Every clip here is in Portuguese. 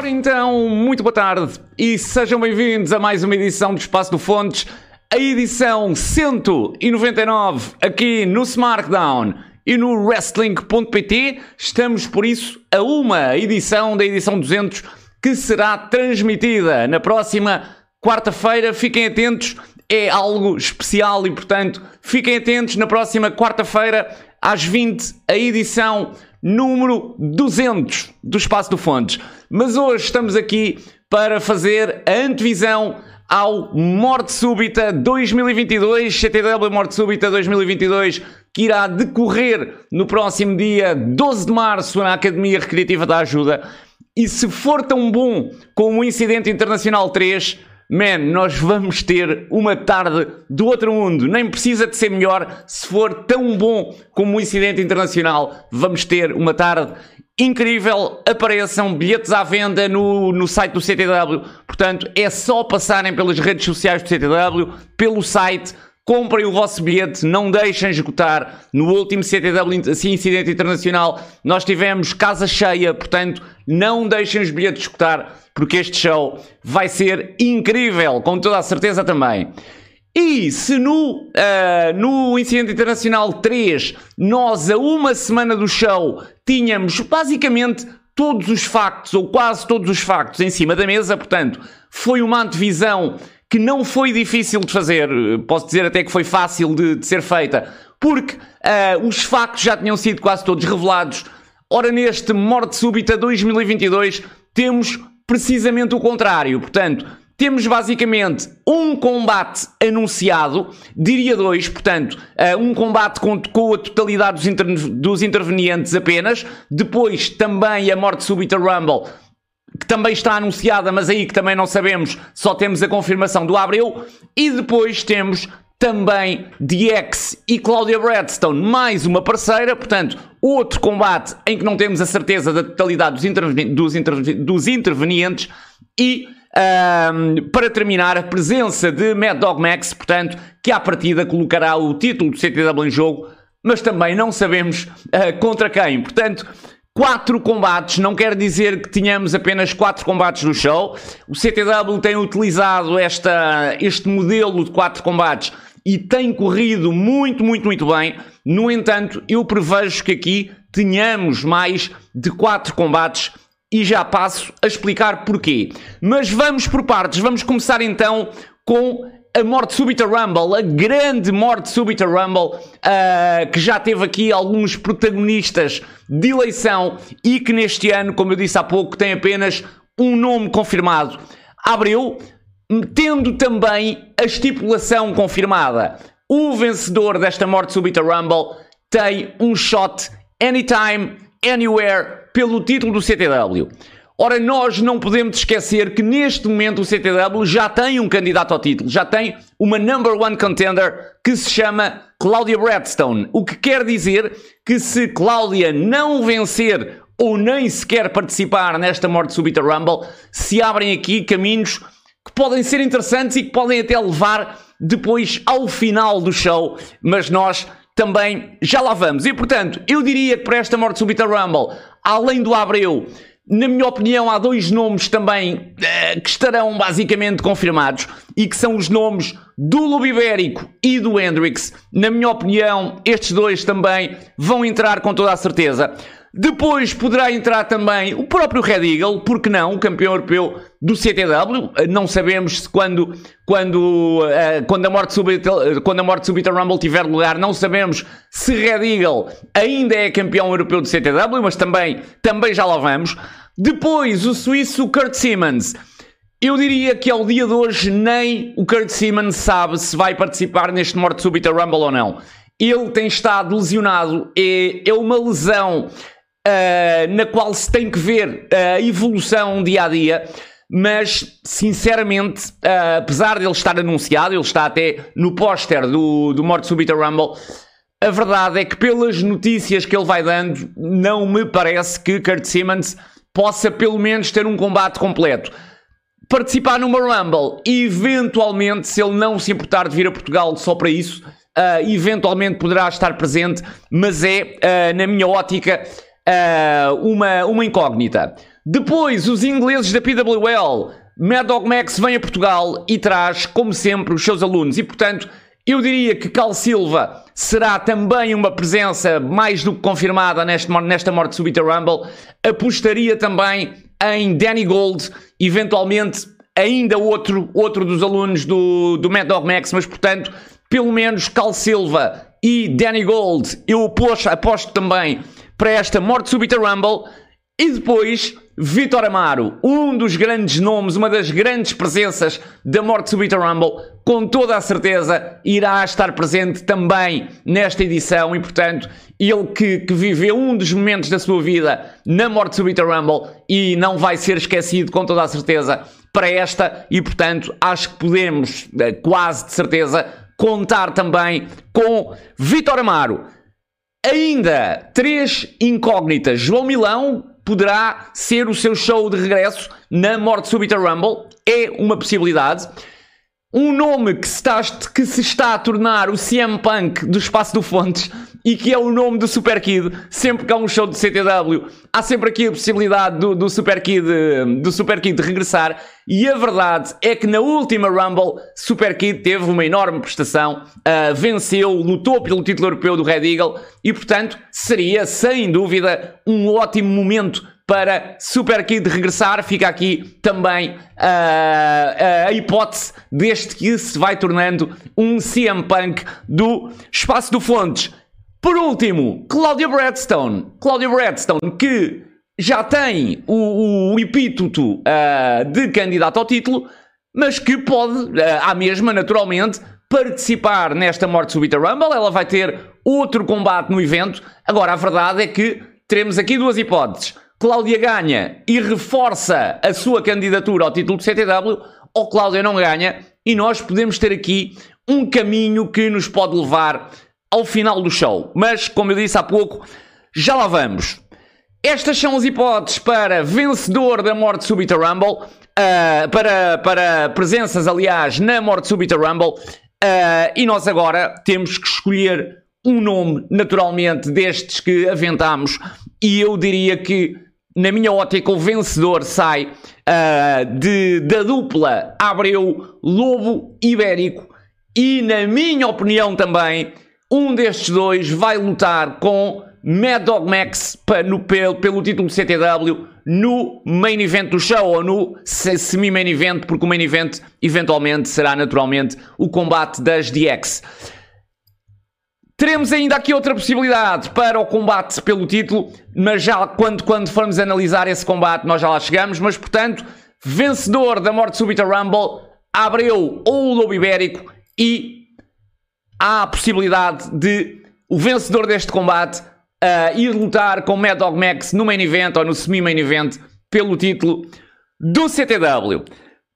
Ora então, muito boa tarde e sejam bem-vindos a mais uma edição do Espaço do Fontes, a edição 199 aqui no SmackDown e no Wrestling.pt. Estamos por isso a uma edição da edição 200 que será transmitida na próxima quarta-feira. Fiquem atentos, é algo especial e, portanto, fiquem atentos na próxima quarta-feira às 20 a edição número 200 do Espaço do Fontes. Mas hoje estamos aqui para fazer a antevisão ao Morte Súbita 2022, CTW Morte Súbita 2022, que irá decorrer no próximo dia 12 de março na Academia Recreativa da Ajuda. E se for tão bom como o Incidente Internacional 3, man, nós vamos ter uma tarde do outro mundo. Nem precisa de ser melhor. Se for tão bom como o Incidente Internacional, vamos ter uma tarde incrível. Apareçam bilhetes à venda no, no site do CTW. Portanto, é só passarem pelas redes sociais do CTW, pelo site comprem o vosso bilhete, não deixem esgotar. No último CTW assim, Incidente Internacional, nós tivemos casa cheia, portanto, não deixem os bilhetes esgotar, porque este show vai ser incrível, com toda a certeza também. E se no, uh, no Incidente Internacional 3 nós, a uma semana do show, tínhamos basicamente todos os factos, ou quase todos os factos, em cima da mesa, portanto, foi uma antevisão que não foi difícil de fazer, posso dizer até que foi fácil de, de ser feita, porque uh, os factos já tinham sido quase todos revelados. Ora, neste Morte Súbita 2022, temos precisamente o contrário. Portanto, temos basicamente um combate anunciado, diria dois, portanto, uh, um combate com, com a totalidade dos, inter, dos intervenientes apenas, depois também a Morte Súbita Rumble que também está anunciada, mas aí que também não sabemos, só temos a confirmação do Abreu. E depois temos também DX e Claudia Bradstone, mais uma parceira, portanto, outro combate em que não temos a certeza da totalidade dos, interveni dos, interveni dos intervenientes. E um, para terminar, a presença de Mad Dog Max, portanto, que à partida colocará o título do CTW em jogo, mas também não sabemos uh, contra quem. Portanto, quatro combates, não quer dizer que tenhamos apenas quatro combates no show. O CTW tem utilizado esta, este modelo de quatro combates e tem corrido muito, muito, muito bem. No entanto, eu prevejo que aqui tenhamos mais de quatro combates e já passo a explicar porquê. Mas vamos por partes, vamos começar então com a Morte Súbita Rumble, a grande Morte Súbita Rumble, uh, que já teve aqui alguns protagonistas de eleição e que neste ano, como eu disse há pouco, tem apenas um nome confirmado. Abreu, tendo também a estipulação confirmada. O vencedor desta Morte Súbita Rumble tem um shot anytime, anywhere, pelo título do CTW. Ora, nós não podemos esquecer que neste momento o CTW já tem um candidato ao título, já tem uma number one contender que se chama Claudia Bradstone. O que quer dizer que se Claudia não vencer ou nem sequer participar nesta morte súbita Rumble, se abrem aqui caminhos que podem ser interessantes e que podem até levar depois ao final do show, mas nós também já lá vamos. E portanto, eu diria que para esta morte súbita Rumble, além do Abreu, na minha opinião, há dois nomes também uh, que estarão basicamente confirmados e que são os nomes do Lobo Ibérico e do Hendrix. Na minha opinião, estes dois também vão entrar com toda a certeza. Depois poderá entrar também o próprio Red Eagle, porque não, o campeão europeu do CTW. Eh, não sabemos se quando, quando, uh, quando, a morte subita, quando a morte súbita Rumble tiver lugar, não sabemos se Red Eagle ainda é campeão europeu do CTW, mas também, também já lá vamos. Depois, o suíço Kurt Simmons. Eu diria que ao dia de hoje nem o Kurt Simmons sabe se vai participar neste Morte Súbita Rumble ou não. Ele tem estado lesionado, é, é uma lesão uh, na qual se tem que ver a evolução dia a dia, mas sinceramente, uh, apesar de ele estar anunciado, ele está até no póster do, do Morte Súbita Rumble. A verdade é que, pelas notícias que ele vai dando, não me parece que Kurt Simmons possa pelo menos ter um combate completo. Participar numa Rumble, eventualmente, se ele não se importar de vir a Portugal só para isso, uh, eventualmente poderá estar presente, mas é, uh, na minha ótica, uh, uma, uma incógnita. Depois, os ingleses da PWL, Mad Max vem a Portugal e traz, como sempre, os seus alunos. E, portanto, eu diria que Cal Silva será também uma presença mais do que confirmada neste, nesta morte súbita Rumble. Apostaria também em Danny Gold, eventualmente ainda outro, outro dos alunos do, do Mad Dog Max, mas portanto, pelo menos Cal Silva e Danny Gold, eu aposto, aposto também para esta morte súbita Rumble. E depois, Vitor Amaro, um dos grandes nomes, uma das grandes presenças da morte súbita Rumble, com toda a certeza irá estar presente também nesta edição e, portanto, ele que, que viveu um dos momentos da sua vida na morte súbita Rumble e não vai ser esquecido com toda a certeza para esta e, portanto, acho que podemos, eh, quase de certeza, contar também com Vitor Amaro. Ainda três incógnitas. João Milão poderá ser o seu show de regresso na Morte Súbita Rumble. É uma possibilidade. Um nome que se, está, que se está a tornar o CM Punk do Espaço do Fontes e que é o nome do Super Kid. Sempre que há um show de CTW, há sempre aqui a possibilidade do, do, Super, Kid, do Super Kid regressar. E a verdade é que na última Rumble, Super Kid teve uma enorme prestação, uh, venceu, lutou pelo título europeu do Red Eagle e, portanto, seria sem dúvida um ótimo momento para Super Kid regressar. Fica aqui também uh, a hipótese deste que se vai tornando um CM Punk do Espaço do Fontes. Por último, Claudia Bradstone. Claudia Bradstone que já tem o, o epíteto uh, de candidato ao título, mas que pode, uh, à mesma, naturalmente, participar nesta Morte Súbita Rumble. Ela vai ter outro combate no evento. Agora, a verdade é que teremos aqui duas hipóteses Cláudia ganha e reforça a sua candidatura ao título de CTW, ou Cláudia não ganha e nós podemos ter aqui um caminho que nos pode levar ao final do show. Mas, como eu disse há pouco, já lá vamos. Estas são as hipóteses para vencedor da Morte Súbita Rumble, uh, para, para presenças, aliás, na Morte Súbita Rumble, uh, e nós agora temos que escolher um nome, naturalmente, destes que aventámos, e eu diria que na minha ótica, o vencedor sai uh, de, da dupla Abreu, Lobo Ibérico. E, na minha opinião também, um destes dois vai lutar com Mad Dog Max no, pelo, pelo título de CTW no main event do show ou no semi-main event, porque o main event eventualmente será naturalmente o combate das DX. Teremos ainda aqui outra possibilidade para o combate pelo título, mas já quando, quando formos analisar esse combate nós já lá chegamos. Mas portanto, vencedor da Morte Súbita Rumble, Abreu ou o Lobo Ibérico e há a possibilidade de o vencedor deste combate uh, ir lutar com Mad Dog Max no main event ou no semi-main event pelo título do CTW.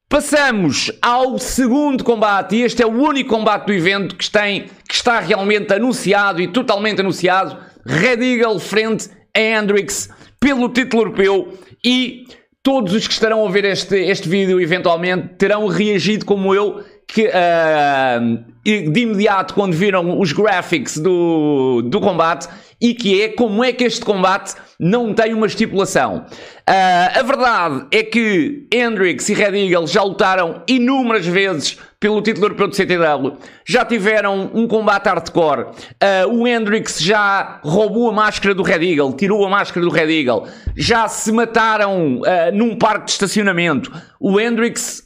Passamos ao segundo combate, e este é o único combate do evento que, tem, que está realmente anunciado e totalmente anunciado. Red Eagle frente a Hendrix pelo título europeu e todos os que estarão a ver este, este vídeo eventualmente terão reagido como eu que, uh, de imediato quando viram os graphics do, do combate e que é como é que este combate não tem uma estipulação. Uh, a verdade é que Hendrix e Red Eagle já lutaram inúmeras vezes pelo título europeu de CTW, já tiveram um combate hardcore. Uh, o Hendrix já roubou a máscara do Red Eagle, tirou a máscara do Red Eagle, já se mataram uh, num parque de estacionamento. O Hendrix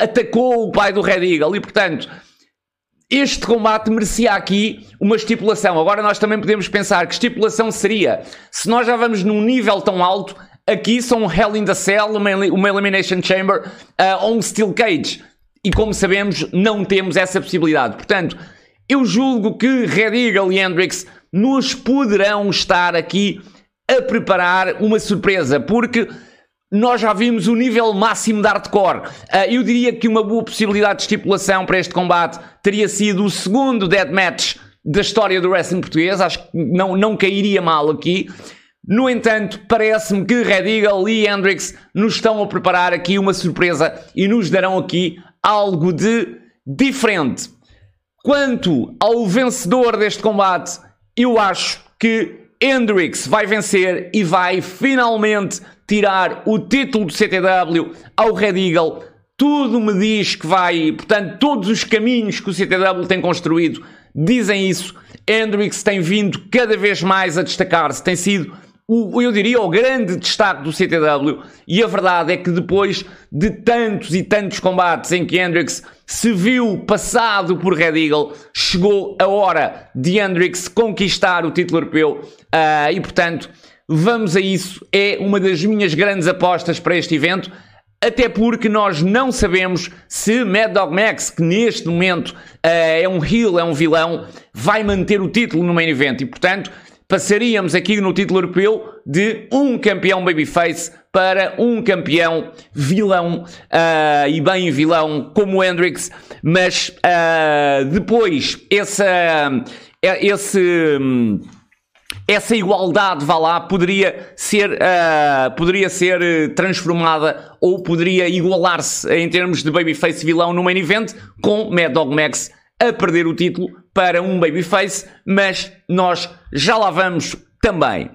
atacou o pai do Red Eagle e, portanto, este combate merecia aqui uma estipulação. Agora nós também podemos pensar que estipulação seria, se nós já vamos num nível tão alto, aqui são um Hell in the Cell, uma, uma Elimination Chamber uh, ou um Steel Cage. E como sabemos, não temos essa possibilidade. Portanto, eu julgo que Red Eagle e Hendrix nos poderão estar aqui a preparar uma surpresa, porque nós já vimos o nível máximo de hardcore. Uh, eu diria que uma boa possibilidade de estipulação para este combate teria sido o segundo deathmatch da história do wrestling português. Acho que não, não cairia mal aqui. No entanto, parece-me que Red Eagle e Hendrix nos estão a preparar aqui uma surpresa e nos darão aqui algo de diferente. Quanto ao vencedor deste combate, eu acho que Hendrix vai vencer e vai finalmente tirar o título do CTW ao Red Eagle. Tudo me diz que vai, portanto, todos os caminhos que o CTW tem construído dizem isso. Hendrix tem vindo cada vez mais a destacar-se, tem sido o, eu diria, o grande destaque do CTW. E a verdade é que depois de tantos e tantos combates em que Hendrix se viu passado por Red Eagle, chegou a hora de Hendrix conquistar o título europeu. Uh, e portanto, vamos a isso. É uma das minhas grandes apostas para este evento. Até porque nós não sabemos se Mad Dog Max, que neste momento uh, é um heel, é um vilão, vai manter o título no main event. E portanto, passaríamos aqui no título europeu de um campeão babyface para um campeão vilão uh, e bem vilão como Hendrix, mas uh, depois essa, esse, essa igualdade, vá lá, poderia ser, uh, poderia ser transformada ou poderia igualar-se em termos de babyface vilão no main event com Mad Dog Max a perder o título para um babyface, mas nós já lá vamos também.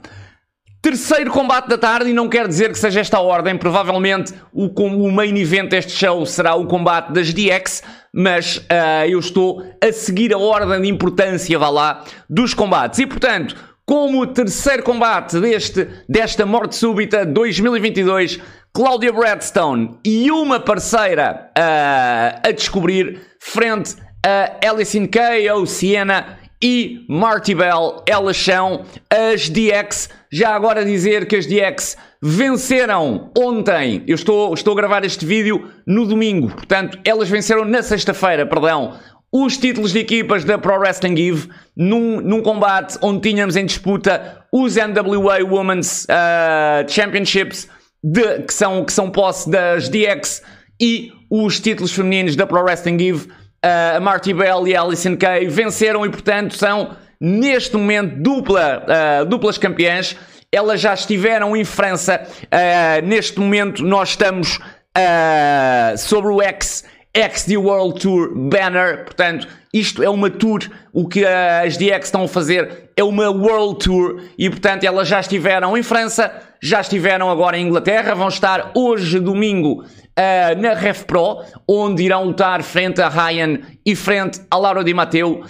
Terceiro combate da tarde, e não quer dizer que seja esta a ordem, provavelmente o, o main event deste show será o combate das DX, mas uh, eu estou a seguir a ordem de importância, vá lá, dos combates. E portanto, como terceiro combate deste, desta morte súbita 2022, Claudia Bradstone e uma parceira uh, a descobrir frente a Alison Kay, ou Siena e Marty Bell, elas são as DX. Já agora dizer que as DX venceram ontem. Eu estou, estou a gravar este vídeo no domingo, portanto, elas venceram na sexta-feira, perdão, os títulos de equipas da Pro Wrestling Give num, num combate onde tínhamos em disputa os NWA Women's uh, Championships, de, que, são, que são posse das DX, e os títulos femininos da Pro Wrestling uh, a Marty Bell e a Alison Kay venceram e, portanto, são neste momento dupla, uh, duplas campeãs. Elas já estiveram em França. Uh, neste momento, nós estamos uh, sobre o X. XD World Tour Banner, portanto, isto é uma tour, o que as DX estão a fazer é uma World Tour e, portanto, elas já estiveram em França, já estiveram agora em Inglaterra, vão estar hoje, domingo, uh, na Ref Pro, onde irão lutar frente a Ryan e frente a Laura Di Matteo. Uh,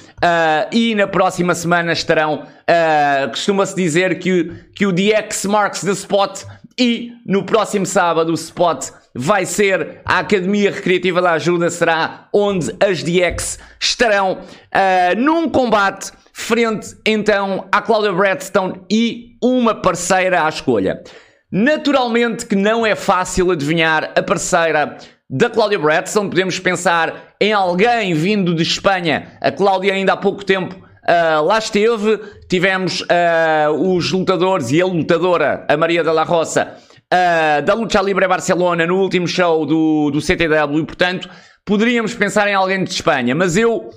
e na próxima semana estarão. Uh, Costuma-se dizer que, que o DX marks the spot. E no próximo sábado o spot vai ser a Academia Recreativa da Ajuda, será onde as DX estarão uh, num combate frente então à Claudia Bradstone e uma parceira à escolha. Naturalmente que não é fácil adivinhar a parceira da Cláudia Bradson. Podemos pensar em alguém vindo de Espanha. A Cláudia ainda há pouco tempo uh, lá esteve. Tivemos uh, os lutadores e a lutadora, a Maria de la Roça, uh, da Lucha Libre Barcelona no último show do, do CTW. Portanto, poderíamos pensar em alguém de Espanha. Mas eu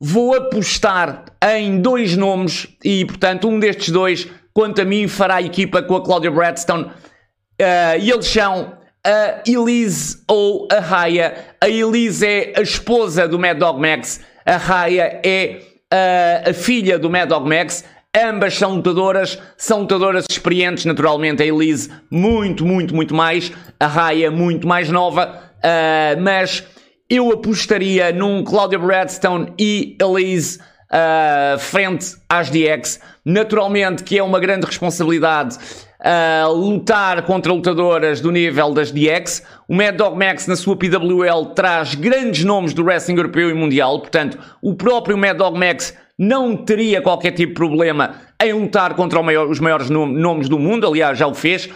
vou apostar em dois nomes e, portanto, um destes dois quanto a mim, fará a equipa com a Claudia Bradstone. Uh, e eles são a Elise ou a Raya. A Elise é a esposa do Mad Dog Max. A Raya é uh, a filha do Mad Dog Max. Ambas são lutadoras, são lutadoras experientes, naturalmente. A Elise, muito, muito, muito mais. A Raya, muito mais nova. Uh, mas eu apostaria num Claudia Bradstone e Elise uh, frente às DX. Naturalmente que é uma grande responsabilidade uh, lutar contra lutadoras do nível das DX. O Mad Dog Max na sua PWL traz grandes nomes do wrestling europeu e mundial, portanto o próprio Mad Dog Max não teria qualquer tipo de problema em lutar contra maior, os maiores nomes do mundo, aliás já o fez.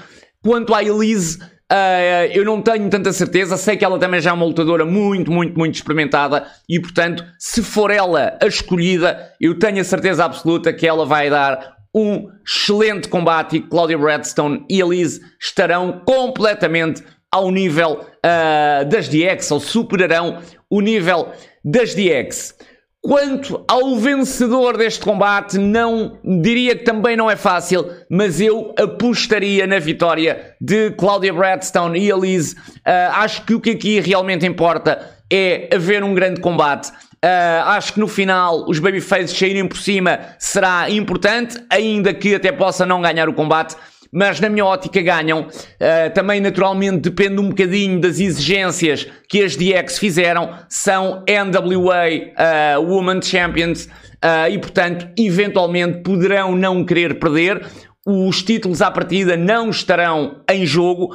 Quanto à Elise, Uh, eu não tenho tanta certeza, sei que ela também já é uma lutadora muito, muito, muito experimentada e, portanto, se for ela a escolhida, eu tenho a certeza absoluta que ela vai dar um excelente combate e Claudia Bradstone e Elise estarão completamente ao nível uh, das DX, ou superarão o nível das DX. Quanto ao vencedor deste combate, não diria que também não é fácil, mas eu apostaria na vitória de Claudia Bradstone e Elise. Uh, acho que o que aqui realmente importa é haver um grande combate, Uh, acho que no final os babyfaces saírem por cima será importante, ainda que até possa não ganhar o combate mas na minha ótica ganham. Uh, também, naturalmente, depende um bocadinho das exigências que as DX fizeram. São NWA uh, Women Champions uh, e, portanto, eventualmente poderão não querer perder. Os títulos à partida não estarão em jogo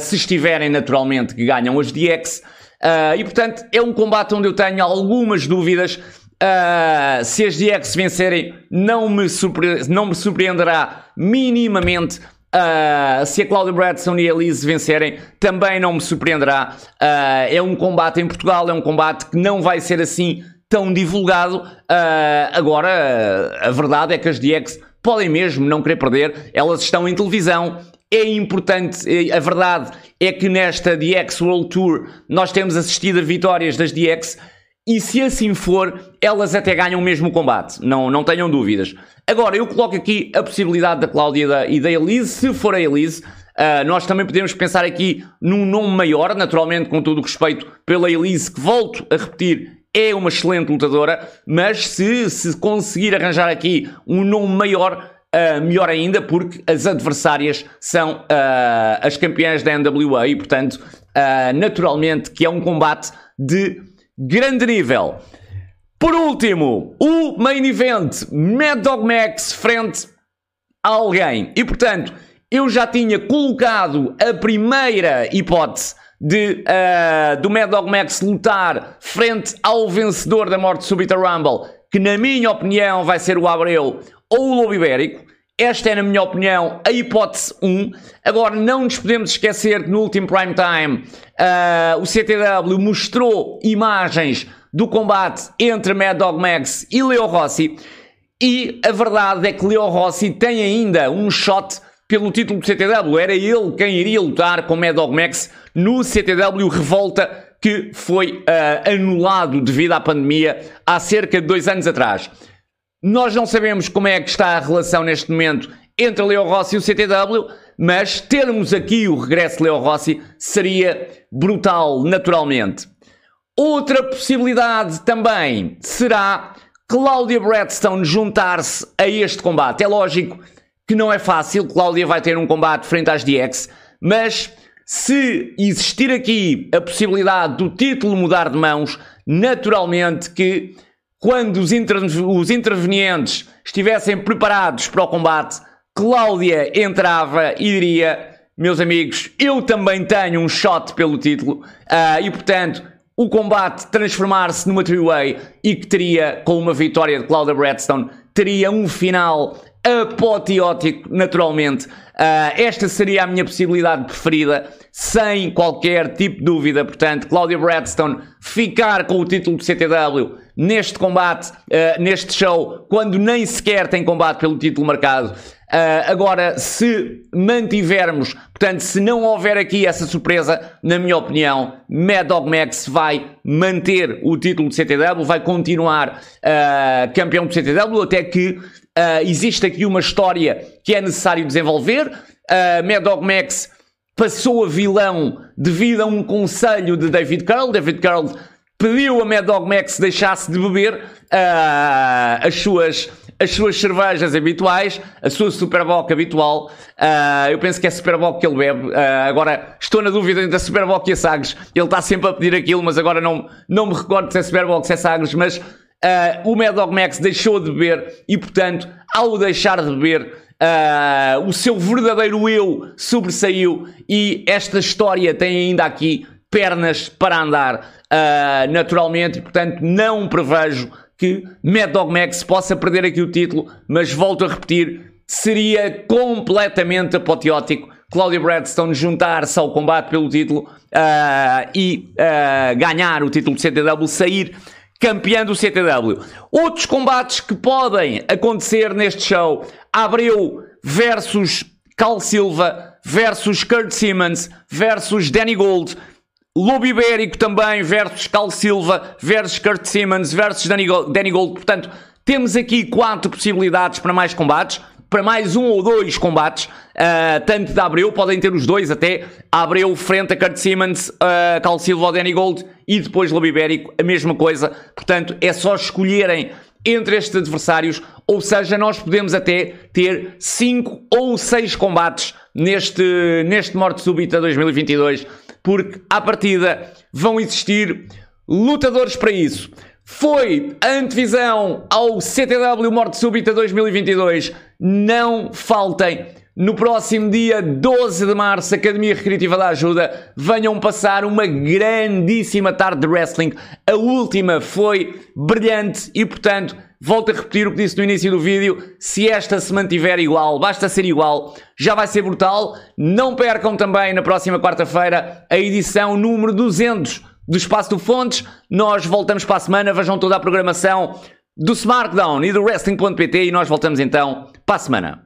se estiverem, naturalmente, que ganham as DX. e, portanto, é um combate onde eu tenho algumas dúvidas. Uh, se as DX vencerem, não me, não me surpreenderá minimamente. Uh, se a Claudia Bradson e a Elise vencerem, também não me surpreenderá. Uh, é um combate em Portugal, é um combate que não vai ser assim tão divulgado. agora, a verdade é que as DX podem mesmo não querer perder, elas estão em televisão. É importante, a verdade é que nesta DX World Tour nós temos assistido a vitórias das DX e se assim for, elas até ganham mesmo o combate, não, não tenham dúvidas. Agora, eu coloco aqui a possibilidade da Cláudia e da, e da Elise, se for a Elise, uh, nós também podemos pensar aqui num nome maior, naturalmente com todo o respeito pela Elise, que volto a repetir, é uma excelente lutadora, mas se, se conseguir arranjar aqui um nome maior, uh, melhor ainda, porque as adversárias são uh, as campeãs da NWA e, portanto, naturalmente que é um combate de grande nível. Por último, o main event, Mad Dog Max frente a alguém. E portanto, eu já tinha colocado a primeira hipótese de, uh, do Mad Dog Max lutar frente ao vencedor da morte súbita Rumble, que na minha opinião vai ser o Abreu ou o Lobo Ibérico. Esta é, na minha opinião, a hipótese 1. Agora, não nos podemos esquecer que no último prime time uh, o CTW mostrou imagens do combate entre Mad Dog Max e Leo Rossi. E a verdade é que Leo Rossi tem ainda um shot pelo título do CTW. Era ele quem iria lutar com Mad Dog Max no CTW Revolta, que foi uh, anulado devido à pandemia há cerca de dois anos atrás. Nós não sabemos como é que está a relação neste momento entre Leo Rossi e o CTW, mas termos aqui o regresso de Leo Rossi seria brutal, naturalmente. Outra possibilidade também será Cláudia Bradstone juntar-se a este combate. É lógico que não é fácil, Cláudia vai ter um combate frente às DX, mas se existir aqui a possibilidade do título mudar de mãos, naturalmente que quando os, os intervenientes estivessem preparados para o combate, Cláudia entrava e diria: Meus amigos, eu também tenho um shot pelo título. Uh, e, portanto, o combate transformar-se numa three-way e que teria, com uma vitória de Cláudia Bradstone, teria um final apoteótico, naturalmente. Uh, esta seria a minha possibilidade preferida, sem qualquer tipo de dúvida. Portanto, Cláudia Bradstone ficar com o título do CTW neste combate, uh, neste show, quando nem sequer tem combate pelo título marcado. Uh, agora, se mantivermos, portanto, se não houver aqui essa surpresa, na minha opinião, Mad Dog Max vai manter o título do CTW, vai continuar uh, campeão do CTW, até que uh, existe aqui uma história que é necessário desenvolver. Uh, Mad Max passou a vilão devido a um conselho de David Carl. David Carl pediu a Mad Dog Max deixasse de beber uh, as, suas, as suas cervejas habituais, a sua Superboc habitual. Uh, eu penso que é Superboc que ele bebe. Uh, agora estou na dúvida entre a Superboc e a Sagres. Ele está sempre a pedir aquilo, mas agora não, não me recordo se é Superboc ou se é Sagres. Mas o Mad Dog Max deixou de beber e, portanto, ao deixar de beber. o seu verdadeiro eu sobressaiu e esta história tem ainda aqui pernas para andar uh, naturalmente e, portanto, não prevejo que Mad Dog Max possa perder aqui o título, mas volto a repetir, seria completamente apoteótico Claudia Bradstone juntar-se ao combate pelo título uh, e uh, ganhar o título do CTW, sair campeão do CTW. Outros combates que podem acontecer neste show, Abreu versus Cal Silva versus Kurt Simmons versus Danny Gold Lobo Ibérico também versus Cal Silva versus Kurt Simmons versus Danny Gold, Danny Gold. Portanto, temos aqui quatro possibilidades para mais combates, para mais um ou dois combates. Uh, tanto da Abreu, podem ter os dois até, Abreu frente a Kurt Simmons, uh, Cal Silva ou Danny Gold e depois Lobo Ibérico, a mesma coisa. Portanto, é só escolherem entre estes adversários, ou seja, nós podemos até ter 5 ou 6 combates neste, neste Morte Súbita 2022, porque à partida vão existir lutadores para isso. Foi a antevisão ao CTW Morte Súbita 2022. Não faltem. No próximo dia 12 de março, Academia Recreativa da Ajuda, venham passar uma grandíssima tarde de wrestling. A última foi brilhante e, portanto, volto a repetir o que disse no início do vídeo. Se esta se mantiver igual, basta ser igual, já vai ser brutal. Não percam também na próxima quarta-feira a edição número 200 do Espaço do Fontes. Nós voltamos para a semana, vejam toda a programação do SmackDown e do Wrestling.pt e nós voltamos então para a semana.